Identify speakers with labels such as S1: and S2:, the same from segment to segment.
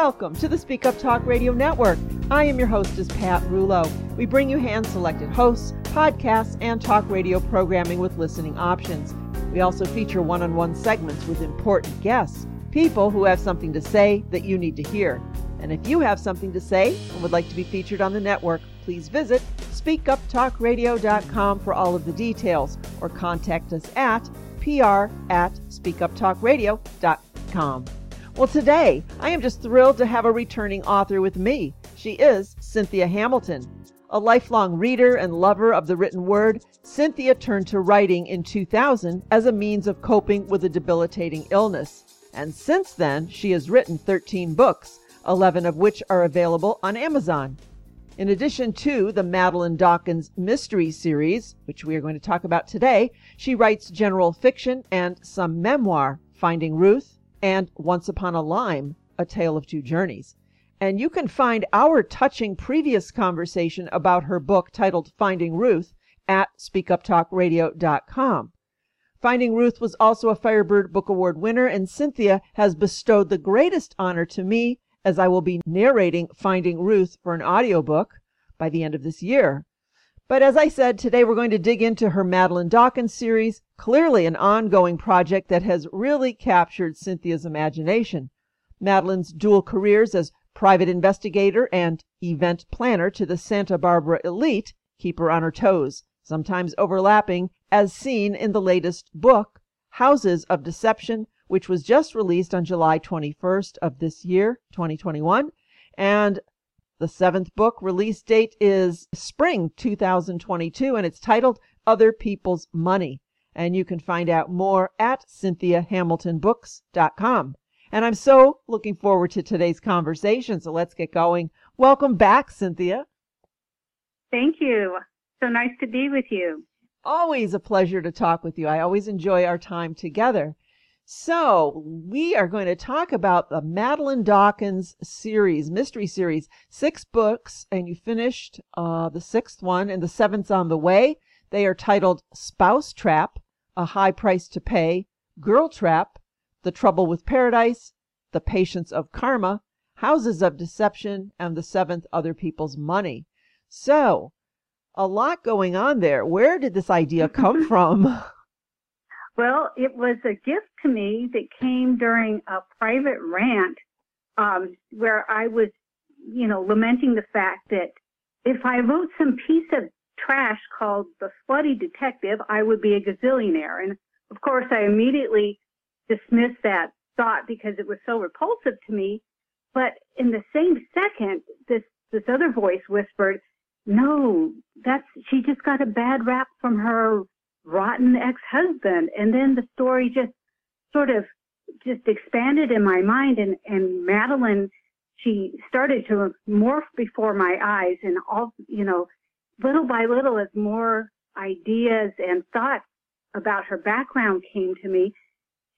S1: Welcome to the Speak Up Talk Radio Network. I am your hostess, Pat Rullo. We bring you hand selected hosts, podcasts, and talk radio programming with listening options. We also feature one on one segments with important guests, people who have something to say that you need to hear. And if you have something to say and would like to be featured on the network, please visit speakuptalkradio.com for all of the details or contact us at pr at speakuptalkradio.com. Well, today I am just thrilled to have a returning author with me. She is Cynthia Hamilton. A lifelong reader and lover of the written word, Cynthia turned to writing in 2000 as a means of coping with a debilitating illness. And since then, she has written 13 books, 11 of which are available on Amazon. In addition to the Madeline Dawkins Mystery Series, which we are going to talk about today, she writes general fiction and some memoir, Finding Ruth, and Once Upon a Lime, A Tale of Two Journeys. And you can find our touching previous conversation about her book titled Finding Ruth at speakuptalkradio.com. Finding Ruth was also a Firebird Book Award winner, and Cynthia has bestowed the greatest honor to me as I will be narrating Finding Ruth for an audiobook by the end of this year. But as I said, today we're going to dig into her Madeline Dawkins series, clearly an ongoing project that has really captured Cynthia's imagination. Madeline's dual careers as private investigator and event planner to the Santa Barbara elite keep her on her toes, sometimes overlapping, as seen in the latest book, Houses of Deception, which was just released on July 21st of this year, 2021, and the seventh book release date is spring 2022, and it's titled Other People's Money. And you can find out more at cynthiahamiltonbooks.com. And I'm so looking forward to today's conversation. So let's get going. Welcome back, Cynthia.
S2: Thank you. So nice to be with you.
S1: Always a pleasure to talk with you. I always enjoy our time together. So, we are going to talk about the Madeline Dawkins series, mystery series, six books, and you finished uh, the sixth one, and the seventh's on the way. They are titled Spouse Trap, A High Price to Pay, Girl Trap, The Trouble with Paradise, The Patience of Karma, Houses of Deception, and the seventh, Other People's Money. So, a lot going on there. Where did this idea come from?
S2: Well, it was a gift to me that came during a private rant um, where I was, you know, lamenting the fact that if I wrote some piece of trash called The Slutty Detective, I would be a gazillionaire. And of course, I immediately dismissed that thought because it was so repulsive to me. But in the same second, this, this other voice whispered, no, that's, she just got a bad rap from her rotten ex-husband. And then the story just sort of just expanded in my mind and, and Madeline, she started to morph before my eyes and all, you know, little by little as more ideas and thoughts about her background came to me,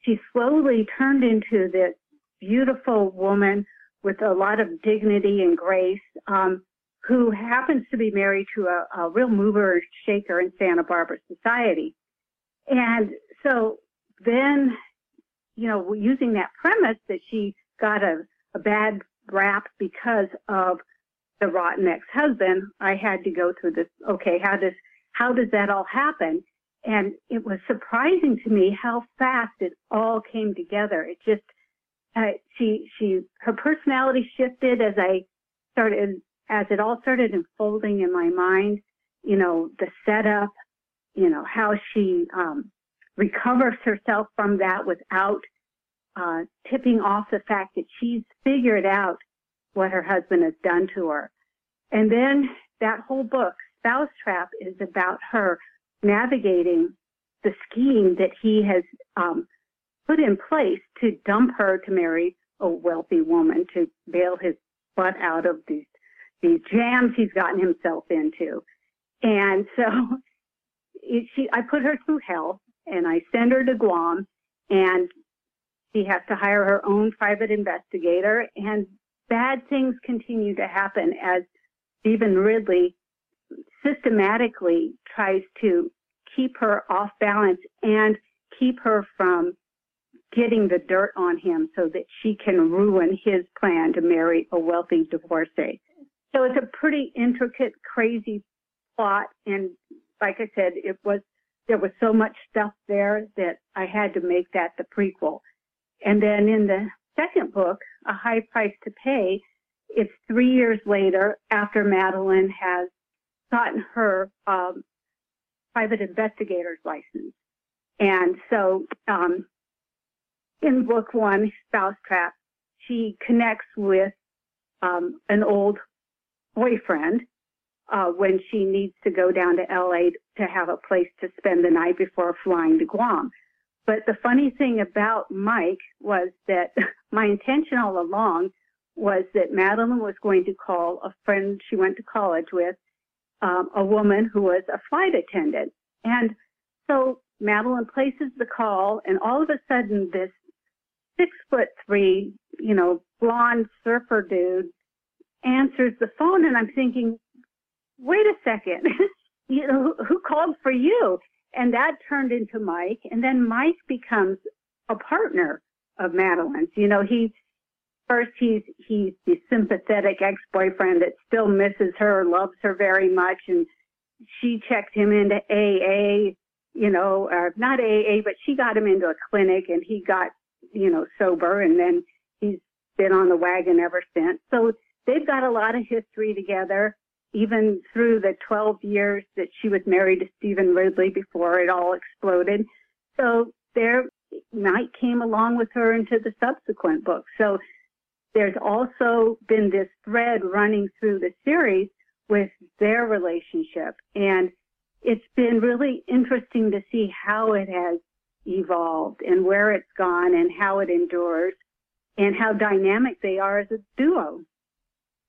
S2: she slowly turned into this beautiful woman with a lot of dignity and grace. Um, who happens to be married to a, a real mover and shaker in Santa Barbara society. And so then, you know, using that premise that she got a, a bad rap because of the rotten ex-husband, I had to go through this. Okay, how does how does that all happen? And it was surprising to me how fast it all came together. It just uh, she she her personality shifted as I started as it all started unfolding in my mind, you know, the setup, you know, how she um, recovers herself from that without uh, tipping off the fact that she's figured out what her husband has done to her. And then that whole book, Spouse Trap, is about her navigating the scheme that he has um, put in place to dump her to marry a wealthy woman to bail his butt out of these these jams he's gotten himself into. And so she, I put her through hell and I send her to Guam and she has to hire her own private investigator and bad things continue to happen as Stephen Ridley systematically tries to keep her off balance and keep her from getting the dirt on him so that she can ruin his plan to marry a wealthy divorcee. So it's a pretty intricate, crazy plot. And like I said, it was, there was so much stuff there that I had to make that the prequel. And then in the second book, A High Price to Pay, it's three years later after Madeline has gotten her um, private investigator's license. And so um, in book one, Spouse Trap, she connects with um, an old boyfriend uh, when she needs to go down to LA to have a place to spend the night before flying to Guam. But the funny thing about Mike was that my intention all along was that Madeline was going to call a friend she went to college with, um, a woman who was a flight attendant. And so Madeline places the call, and all of a sudden, this six foot three, you know, blonde surfer dude answers the phone, and I'm thinking, wait a second, you know, who called for you? And that turned into Mike, and then Mike becomes a partner of Madeline's. You know, he first he's he's the sympathetic ex-boyfriend that still misses her, loves her very much, and she checked him into AA, you know, uh, not AA, but she got him into a clinic, and he got you know sober, and then he's been on the wagon ever since. So they've got a lot of history together, even through the 12 years that she was married to Stephen Ridley before it all exploded. So there, Mike came along with her into the subsequent books. So there's also been this thread running through the series with their relationship. And it's been really interesting to see how it has evolved and where it's gone and how it endures and how dynamic they are as a duo.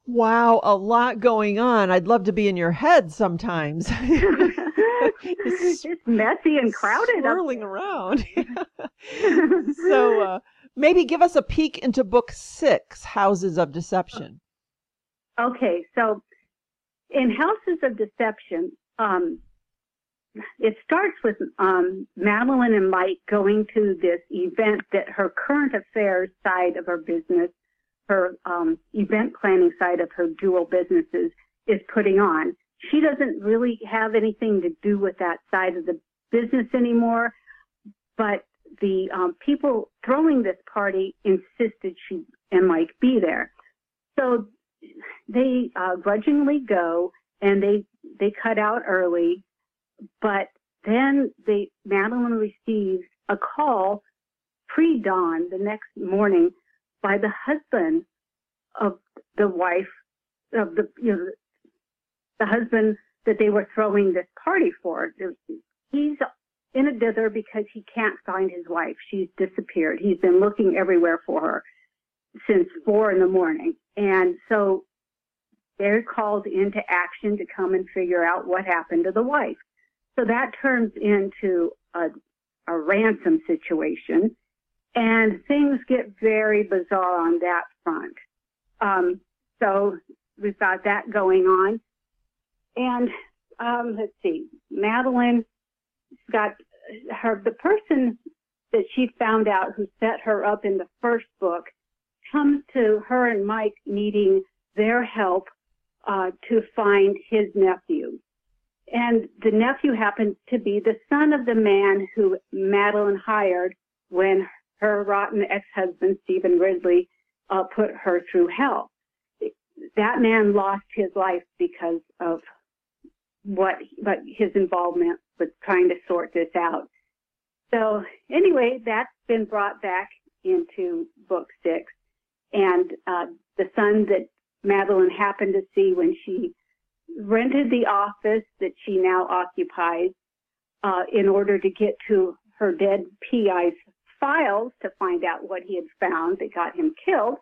S1: Wow, a lot going on. I'd love to be in your head sometimes.
S2: it's, it's messy and crowded.
S1: Swirling around. so uh, maybe give us a peek into book six, Houses of Deception.
S2: Okay, so in Houses of Deception, um, it starts with um, Madeline and Mike going to this event that her current affairs side of her business, her um, event planning side of her dual businesses, is putting on. She doesn't really have anything to do with that side of the business anymore, but the um, people throwing this party insisted she and Mike be there. So they uh, grudgingly go and they they cut out early but then they, Madeline receives a call pre-dawn the next morning by the husband of the wife of the, you know, the husband that they were throwing this party for. He's in a dither because he can't find his wife. She's disappeared. He's been looking everywhere for her since four in the morning. And so they're called into action to come and figure out what happened to the wife. So that turns into a, a ransom situation and things get very bizarre on that front. Um, so we've got that going on. And um, let's see, Madeline got her, the person that she found out who set her up in the first book comes to her and Mike needing their help uh, to find his nephew. And the nephew happens to be the son of the man who Madeline hired when her rotten ex-husband, Stephen Ridley, uh, put her through hell. That man lost his life because of what, but his involvement with trying to sort this out. So anyway, that's been brought back into book six. And, uh, the son that Madeline happened to see when she rented the office that she now occupies uh, in order to get to her dead PI's files to find out what he had found that got him killed.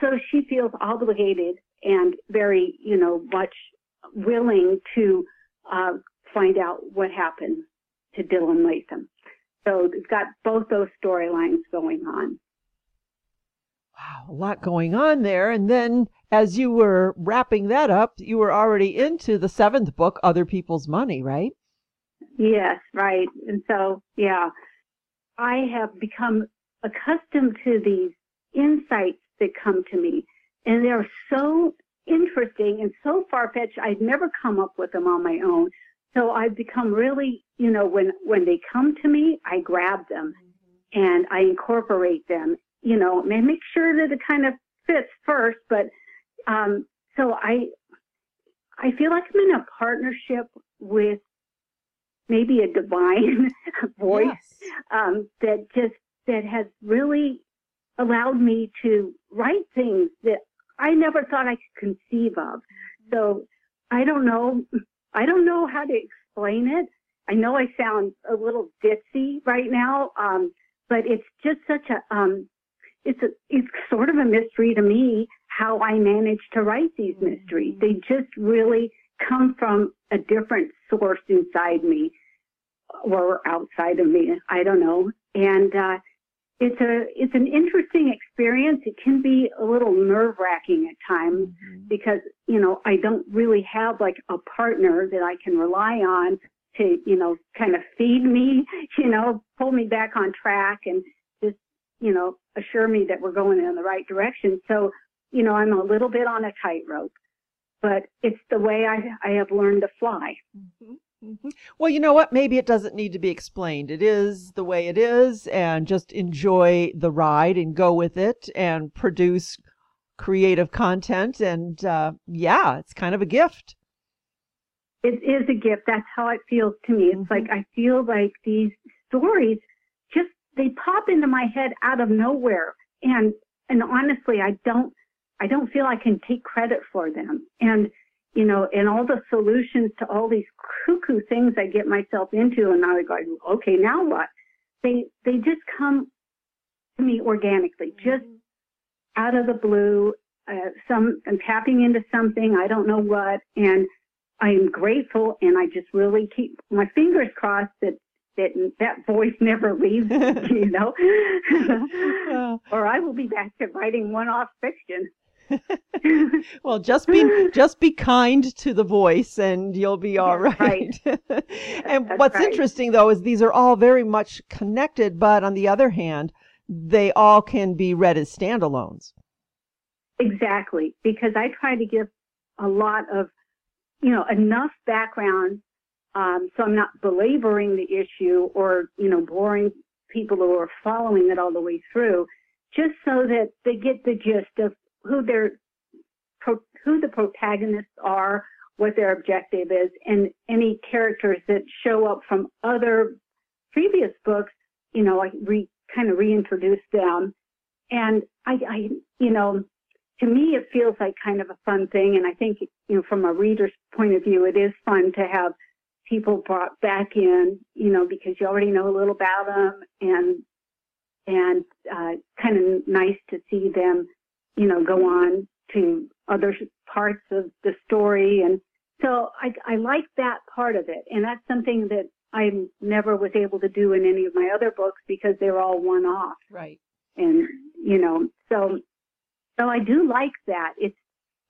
S2: So she feels obligated and very, you know, much willing to uh, find out what happened to Dylan Latham. So it's got both those storylines going on.
S1: Wow, a lot going on there. And then as you were wrapping that up, you were already into the seventh book, Other People's Money, right?
S2: Yes, right. And so, yeah, I have become accustomed to these insights that come to me, and they're so interesting and so far fetched. I'd never come up with them on my own. So I've become really, you know, when when they come to me, I grab them and I incorporate them. You know, and make sure that it kind of fits first. But um, so I I feel like I'm in a partnership with maybe a divine voice yes. um, that just that has really allowed me to write things that I never thought I could conceive of. So I don't know. I don't know how to explain it. I know I sound a little ditzy right now, um, but it's just such a um, it's a it's sort of a mystery to me how I manage to write these mysteries. They just really come from a different source inside me or outside of me. I don't know. And uh, it's a it's an interesting experience. It can be a little nerve wracking at times mm-hmm. because you know I don't really have like a partner that I can rely on to you know kind of feed me, you know, pull me back on track and just you know assure me that we're going in the right direction. So you know I'm a little bit on a tightrope, but it's the way I I have learned to fly.
S1: Mm-hmm. Mm-hmm. Well, you know what? Maybe it doesn't need to be explained. It is the way it is, and just enjoy the ride and go with it and produce creative content. And uh, yeah, it's kind of a gift.
S2: It is a gift. That's how it feels to me. It's mm-hmm. like I feel like these stories just they pop into my head out of nowhere, and and honestly, I don't I don't feel I can take credit for them. And you know, and all the solutions to all these cuckoo things I get myself into, and now I go, okay, now what? They they just come to me organically, just out of the blue. Uh, some I'm tapping into something I don't know what, and I am grateful, and I just really keep my fingers crossed that that that voice never leaves, you know, or I will be back to writing one-off fiction.
S1: well, just be just be kind to the voice, and you'll be all right. right. and That's what's right. interesting, though, is these are all very much connected, but on the other hand, they all can be read as standalones.
S2: Exactly, because I try to give a lot of, you know, enough background, um, so I'm not belaboring the issue or you know boring people who are following it all the way through, just so that they get the gist of who their who the protagonists are, what their objective is, and any characters that show up from other previous books. You know, I re, kind of reintroduce them, and I, I, you know, to me it feels like kind of a fun thing, and I think you know from a reader's point of view, it is fun to have people brought back in, you know, because you already know a little about them, and and uh, kind of nice to see them you know, go on to other parts of the story. And so I, I like that part of it. And that's something that I never was able to do in any of my other books because they're all one off.
S1: Right.
S2: And, you know, so, so I do like that. It's,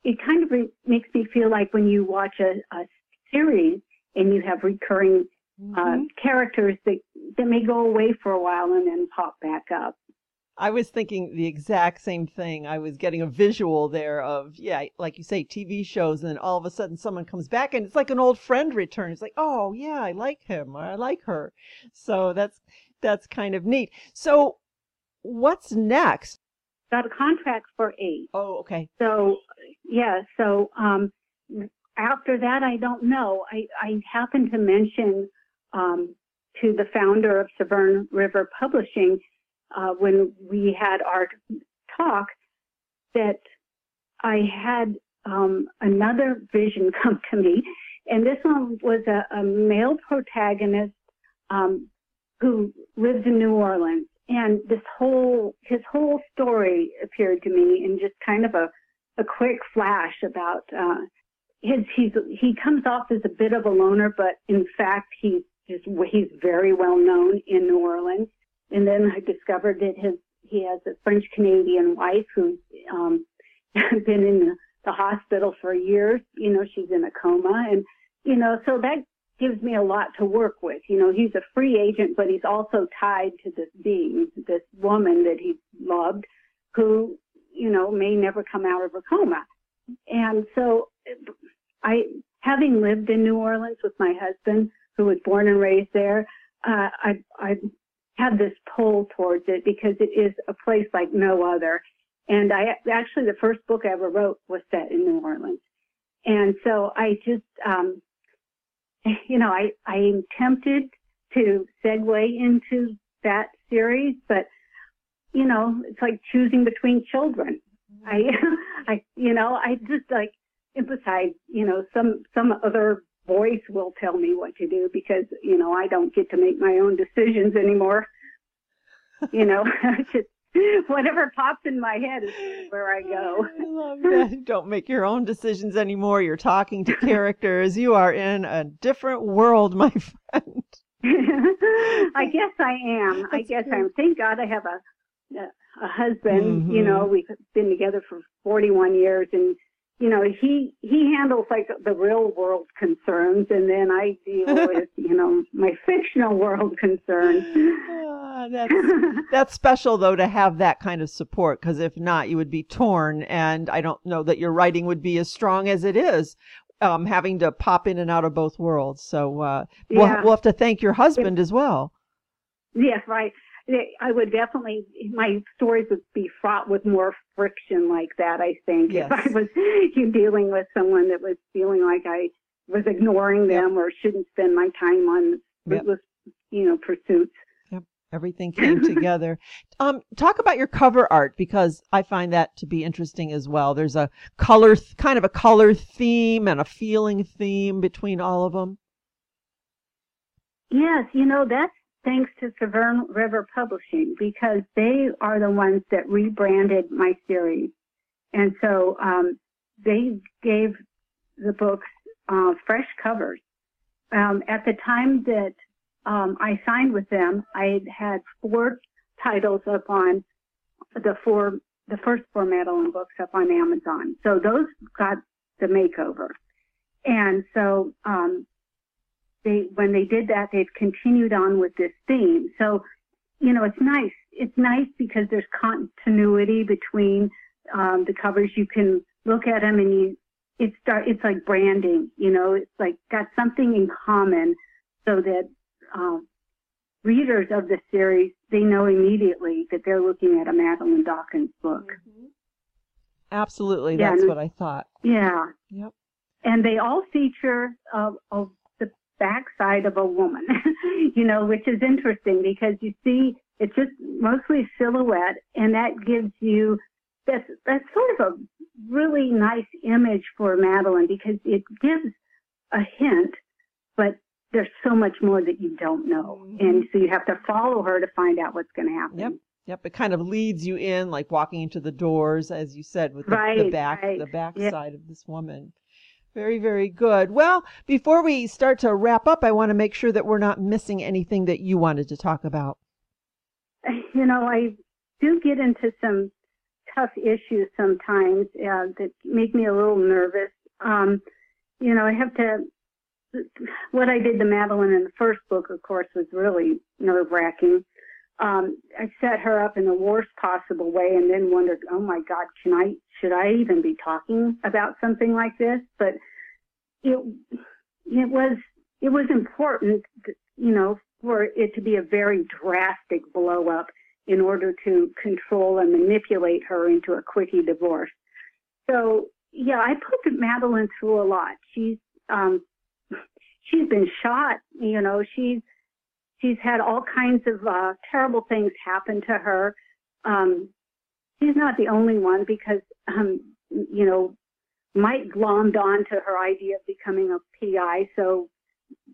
S2: it kind of re- makes me feel like when you watch a, a series and you have recurring uh, mm-hmm. uh, characters that, that may go away for a while and then pop back up.
S1: I was thinking the exact same thing. I was getting a visual there of, yeah, like you say, TV shows, and then all of a sudden someone comes back and it's like an old friend returns. It's like, oh yeah, I like him or I like her. So that's that's kind of neat. So what's next?
S2: Got a contract for eight.
S1: Oh, okay.
S2: So yeah, so um after that I don't know. I, I happened to mention um to the founder of Severn River Publishing uh, when we had our talk that I had um, another vision come to me, and this one was a, a male protagonist um, who lives in New Orleans, and this whole his whole story appeared to me in just kind of a a quick flash about uh, his he's he comes off as a bit of a loner, but in fact he's just he's very well known in New Orleans. And then I discovered that his he has a French Canadian wife who's um, been in the, hospital for years. You know, she's in a coma, and you know, so that gives me a lot to work with. You know, he's a free agent, but he's also tied to this being, this woman that he loved, who, you know, may never come out of her coma. And so I, having lived in New Orleans with my husband, who was born and raised there, uh, I, I have this pull towards it because it is a place like no other. And I actually, the first book I ever wrote was set in New Orleans. And so I just, um, you know, I, I am tempted to segue into that series, but you know, it's like choosing between children. I, I, you know, I just like emphasize, you know, some, some other voice will tell me what to do because, you know, I don't get to make my own decisions anymore. you know, just whatever pops in my head is where I go.
S1: I love that. Don't make your own decisions anymore. You're talking to characters. You are in a different world, my friend.
S2: I guess I am. That's I guess good. I am. Thank God I have a a, a husband. Mm-hmm. You know, we've been together for 41 years, and you know, he he handles like the real world concerns, and then I deal with you know my fictional world concerns.
S1: Uh, that's that's special though to have that kind of support because if not, you would be torn, and I don't know that your writing would be as strong as it is. Um, having to pop in and out of both worlds, so uh, we'll, yeah. we'll have to thank your husband as well.
S2: Yes, right. I would definitely, my stories would be fraught with more friction like that, I think. Yes. If I was dealing with someone that was feeling like I was ignoring them yep. or shouldn't spend my time on fruitless, yep. you know, pursuits.
S1: Yep. Everything came together. Um, talk about your cover art because I find that to be interesting as well. There's a color, kind of a color theme and a feeling theme between all of them.
S2: Yes, you know, that's thanks to Severn River Publishing because they are the ones that rebranded my series. And so um, they gave the books uh, fresh covers. Um, at the time that um, I signed with them, I had four titles up on the four, the first four Madeline books up on Amazon. So those got the makeover. And so um, they when they did that, they've continued on with this theme. So, you know, it's nice. It's nice because there's continuity between um, the covers. You can look at them and you it start. It's like branding. You know, it's like got something in common, so that um, readers of the series they know immediately that they're looking at a Madeline Dawkins book. Mm-hmm.
S1: Absolutely, that's yeah, what I thought.
S2: Yeah.
S1: Yep.
S2: And they all feature a, a backside of a woman, you know, which is interesting because you see it's just mostly silhouette and that gives you that's that's sort of a really nice image for Madeline because it gives a hint, but there's so much more that you don't know. Mm-hmm. And so you have to follow her to find out what's going to happen.
S1: Yep. Yep, it kind of leads you in, like walking into the doors, as you said, with the, right, the back, right. the back yep. side of this woman. Very, very good. Well, before we start to wrap up, I want to make sure that we're not missing anything that you wanted to talk about.
S2: You know, I do get into some tough issues sometimes uh, that make me a little nervous. Um, you know, I have to. What I did to Madeline in the first book, of course, was really nerve wracking. Um, I set her up in the worst possible way, and then wondered, oh my God, can I should I even be talking about something like this? But it it was it was important, you know, for it to be a very drastic blow up in order to control and manipulate her into a quickie divorce. So yeah, I put Madeline through a lot. She's um she's been shot, you know, she's she's had all kinds of uh terrible things happen to her. Um she's not the only one because um you know Mike glommed on to her idea of becoming a PI, so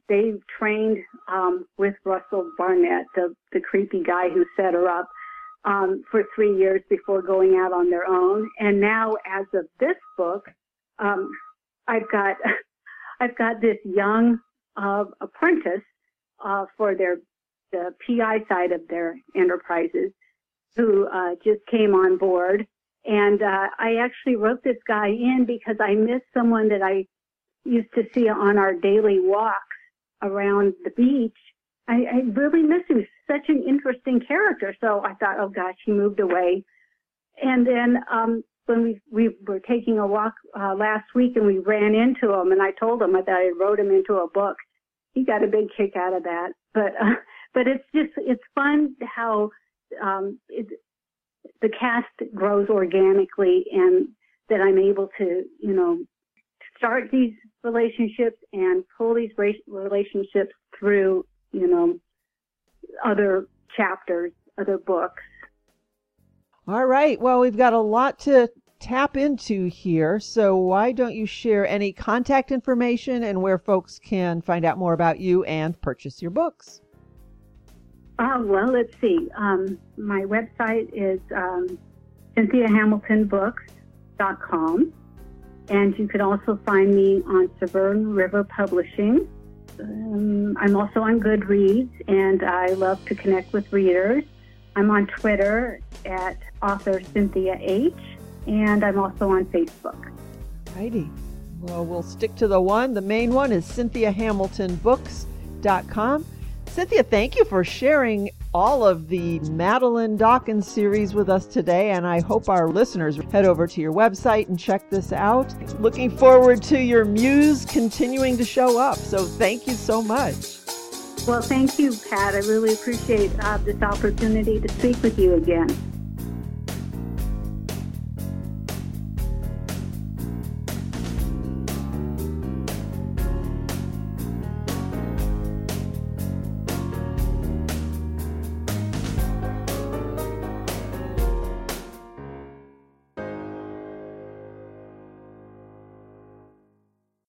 S2: they trained um, with Russell Barnett, the, the creepy guy who set her up, um, for three years before going out on their own. And now, as of this book, um, I've got I've got this young uh, apprentice uh, for their the PI side of their enterprises who uh, just came on board and uh, I actually wrote this guy in because I missed someone that I used to see on our daily walks around the beach, I, I really miss him. Such an interesting character. So I thought, oh gosh, he moved away. And then um, when we we were taking a walk uh, last week and we ran into him, and I told him that I wrote him into a book. He got a big kick out of that. But uh, but it's just it's fun how um, it, the cast grows organically, and that I'm able to you know start these relationships and pull these relationships through you know other chapters, other books.
S1: All right. Well, we've got a lot to tap into here. So why don't you share any contact information and where folks can find out more about you and purchase your books?
S2: Uh, well, let's see. Um, my website is um, cynthiahamiltonbooks.com. And you could also find me on Severn River Publishing. Um, I'm also on Goodreads, and I love to connect with readers. I'm on Twitter at author Cynthia H, and I'm also on Facebook.
S1: Righty. Well, we'll stick to the one. The main one is cynthiahamiltonbooks.com. Cynthia, thank you for sharing all of the Madeline Dawkins series with us today, and I hope our listeners head over to your website and check this out. Looking forward to your muse continuing to show up. So thank you so much.
S2: Well, thank you, Pat. I really appreciate uh, this opportunity to speak with you again.